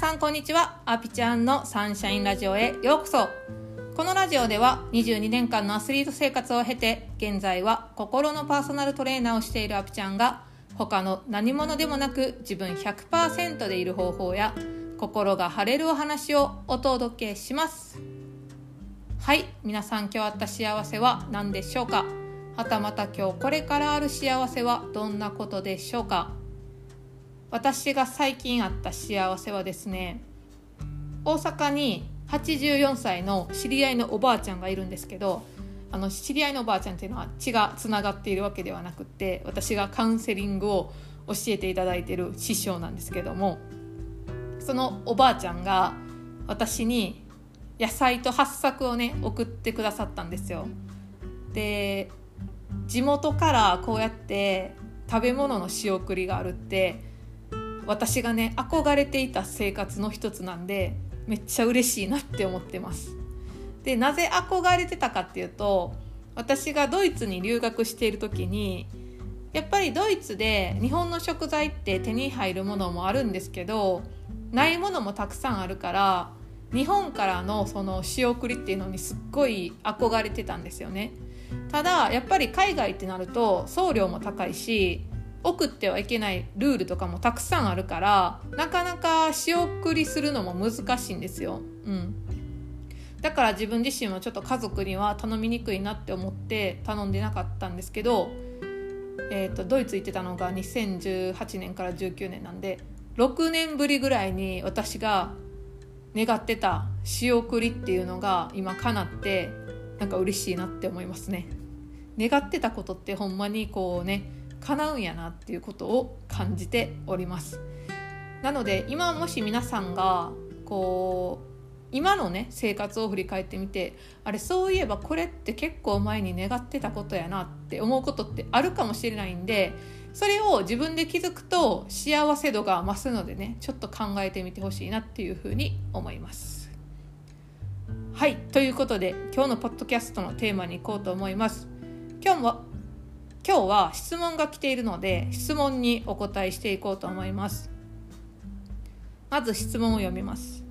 さんこんにちは。アピちゃんのサンシャインラジオへようこそ。このラジオでは22年間のアスリート生活を経て現在は心のパーソナルトレーナーをしているアピちゃんが他の何者でもなく自分100%でいる方法や心が晴れるお話をお届けします。はい。皆さん今日あった幸せは何でしょうか？はたまた今日これからある幸せはどんなことでしょうか？私が最近あった幸せはですね大阪に84歳の知り合いのおばあちゃんがいるんですけどあの知り合いのおばあちゃんっていうのは血がつながっているわけではなくて私がカウンセリングを教えていただいている師匠なんですけどもそのおばあちゃんが私に野菜と八作をね送ってくださったんですよ。で地元からこうやって食べ物の仕送りがあるって私がね憧れていた生活の一つなんでめっちゃ嬉しいなって思ってます。でなぜ憧れてたかっていうと私がドイツに留学している時にやっぱりドイツで日本の食材って手に入るものもあるんですけどないものもたくさんあるから日本からのその仕送りっていうのにすっごい憧れてたんですよね。ただやっぱり海外ってなると送料も高いし送ってはいけないルールとかもたくさんあるからなかなか仕送りするのも難しいんですよ。うん、だから自分自身もちょっと家族には頼みにくいなって思って頼んでなかったんですけど、えーと、ドイツ行ってたのが2018年から19年なんで6年ぶりぐらいに私が願ってた仕送りっていうのが今叶ってなんか嬉しいなって思いますね。願ってたことってほんまにこうね叶うんやなっていうことを感じておりますなので今もし皆さんがこう今のね生活を振り返ってみてあれそういえばこれって結構前に願ってたことやなって思うことってあるかもしれないんでそれを自分で気づくと幸せ度が増すのでねちょっと考えてみてほしいなっていうふうに思います。はいということで今日のポッドキャストのテーマに行こうと思います。今日も今日は質問が来ているので質問にお答えしていこうと思います。まず質問を読みます。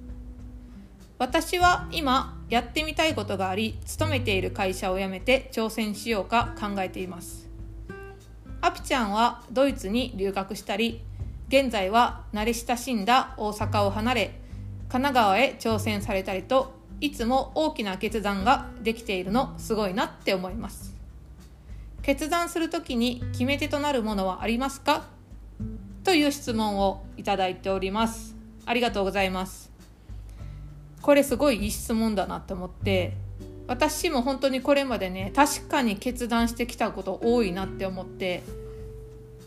私は今やってみたいことがあり勤めている会社を辞めて挑戦しようか考えています。アピちゃんはドイツに留学したり現在は慣れ親しんだ大阪を離れ神奈川へ挑戦されたりといつも大きな決断ができているのすごいなって思います。決断する時に決め手となるものはありますか？という質問をいただいております。ありがとうございます。これすごいいい質問だなって思って私も本当にこれまでね確かに決断してきたこと多いなって思って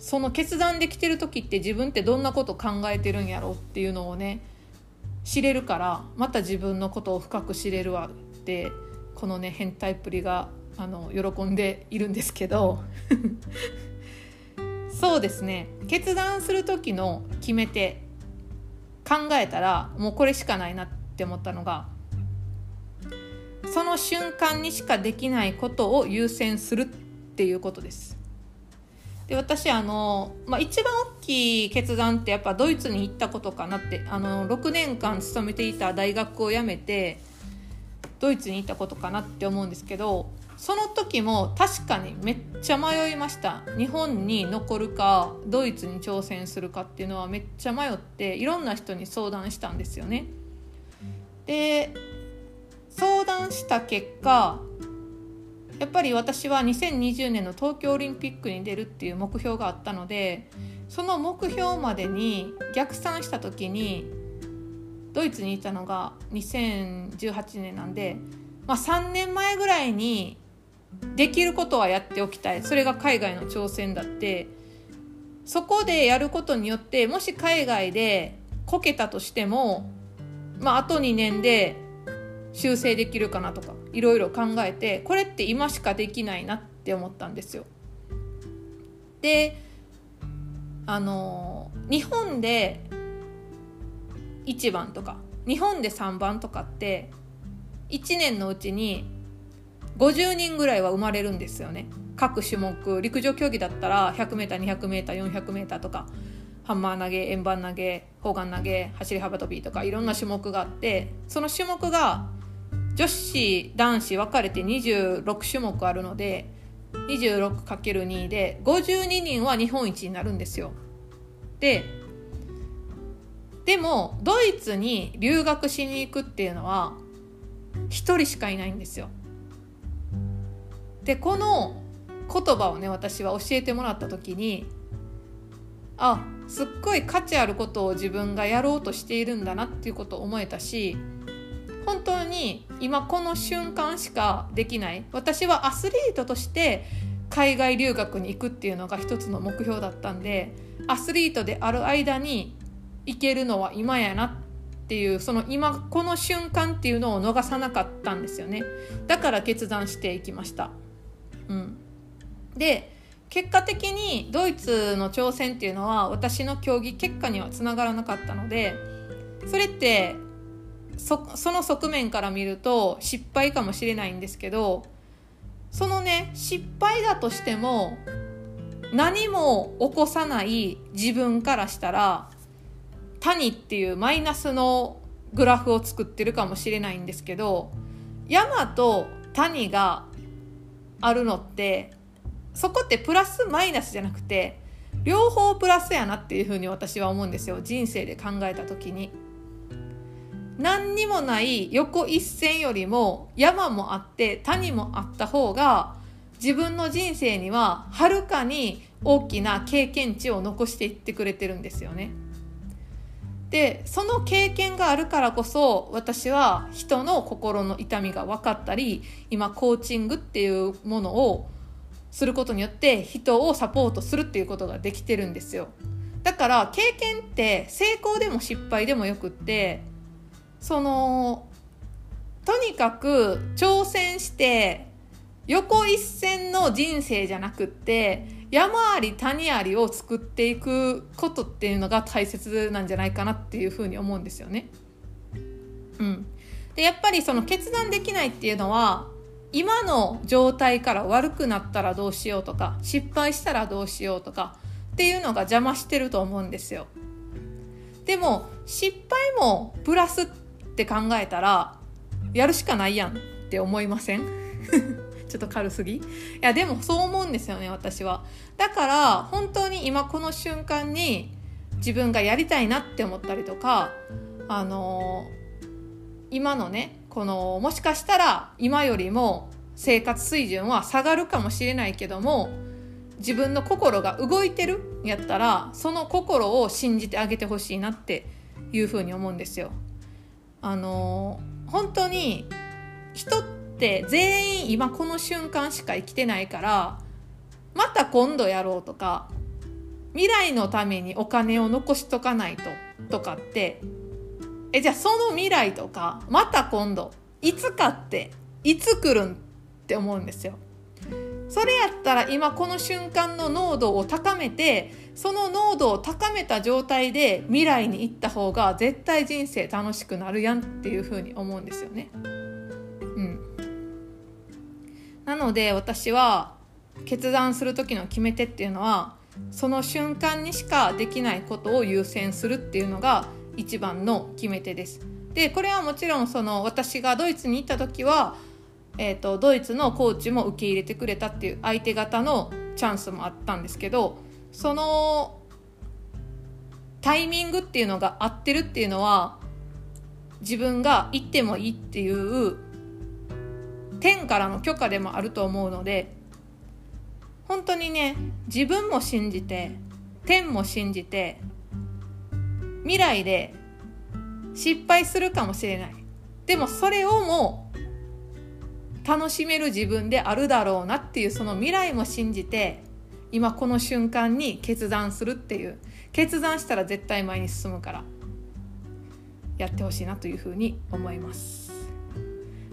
その決断できてる時って自分ってどんなこと考えてるんやろうっていうのをね知れるからまた自分のことを深く知れるわってこのね変態っぷりがあの喜んでいるんですけど そうですね決断する時の決め手考えたらもうこれしかないなって思ったのがその瞬間にしかできないことを優先するっていうことです。で私あの、まあ、一番大きい決断ってやっぱドイツに行ったことかなってあの6年間勤めていた大学を辞めてドイツに行ったことかなって思うんですけどその時も確かにめっちゃ迷いました日本に残るかドイツに挑戦するかっていうのはめっちゃ迷っていろんな人に相談したんですよね。で相談した結果やっぱり私は2020年の東京オリンピックに出るっていう目標があったのでその目標までに逆算した時にドイツにいたのが2018年なんで、まあ、3年前ぐらいにできることはやっておきたいそれが海外の挑戦だってそこでやることによってもし海外でこけたとしてもまああと2年で修正できるかなとかいろいろ考えてこれって今しかできないなって思ったんですよ。であの日本で1番とか日本で3番とかって1年のうちに50人ぐらいは生まれるんですよね各種目陸上競技だったら 100m200m400m とかハンマー投げ円盤投げ砲丸投げ走り幅跳びとかいろんな種目があってその種目が女子男子分かれて26種目あるので 26×2 で52人は日本一になるんですよ。ででもドイツに留学しに行くっていうのは1人しかいないんですよ。でこの言葉をね私は教えてもらった時にあすっごい価値あることを自分がやろうとしているんだなっていうことを思えたし本当に今この瞬間しかできない。私はアスリートとして海外留学に行くっていうのが一つの目標だったんでアスリートである間に行けるのは今やなっていうその今この瞬間っていうのを逃さなかったんですよね。だから決断していきました。うん。で結果的にドイツの挑戦っていうのは私の競技結果にはつながらなかったのでそれってその側面から見ると失敗かもしれないんですけどそのね失敗だとしても何も起こさない自分からしたら谷っていうマイナスのグラフを作ってるかもしれないんですけど山と谷があるのってそこってプラスマイナスじゃなくて両方プラスやなっていうふうに私は思うんですよ人生で考えた時に。何にもない横一線よりも山もあって谷もあった方が自分の人生にははるかに大きな経験値を残していってくれてるんですよね。でその経験があるからこそ私は人の心の痛みが分かったり今コーチングっていうものをすることによって人をサポートするっていうことができてるんですよ。だから経験って成功でも失敗でもよくってそのとにかく挑戦して横一線の人生じゃなくって山あり谷ありを作っていくことっていうのが大切なんじゃないかなっていうふうに思うんですよね。うん、でやっぱりその決断できないっていうのは今の状態から悪くなったらどうしようとか失敗したらどうしようとかっていうのが邪魔してると思うんですよ。でも失敗もプラスって考えたらやるしかないやんって思いません？ちょっと軽すぎ？いやでもそう思うんですよね私はだから本当に今この瞬間に自分がやりたいなって思ったりとかあのー、今のねこのもしかしたら今よりも生活水準は下がるかもしれないけども自分の心が動いてるんやったらその心を信じてあげてほしいなっていうふうに思うんですよ。あの本当に人ってって全員今この瞬間しか生きてないからまた今度やろうとか未来のためにお金を残しとかないととかってえじゃあその未来とかまた今度いつかっていつ来るんって思うんですよ。それやったら今この瞬間の濃度を高めてその濃度を高めた状態で未来に行った方が絶対人生楽しくなるやんっていうふうに思うんですよね。なので私は決断する時の決め手っていうのはその瞬間にしかできないことを優先するっていうのが一番の決め手です。でこれはもちろんその私がドイツに行った時は、えーと、ドイツのコーチも受け入れてくれたっていう相手方のチャンスもあったんですけどそのタイミングっていうのが合ってるっていうのは自分が行ってもいいっていう天からの許可でもあると思うので本当にね自分も信じて天も信じて未来で失敗するかもしれない。でもそれをもう楽しめる自分であるだろうなっていうその未来も信じて今この瞬間に決断するっていう。決断したら絶対前に進むからやってほしいなというふうに思います。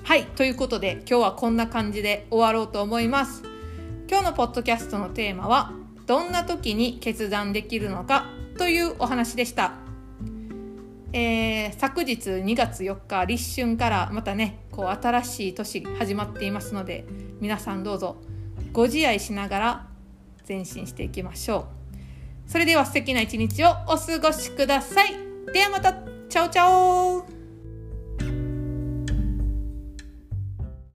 はいということで今日はこんな感じで終わろうと思います。今日のポッドキャストのテーマはどんな時に決断できるのかというお話でした。えー、昨日2月4日立春からまたねこう新しい年始まっていますので皆さんどうぞご自愛しながら前進していきましょう。それでは素敵な一日をお過ごしください。ではまたチャオチャオ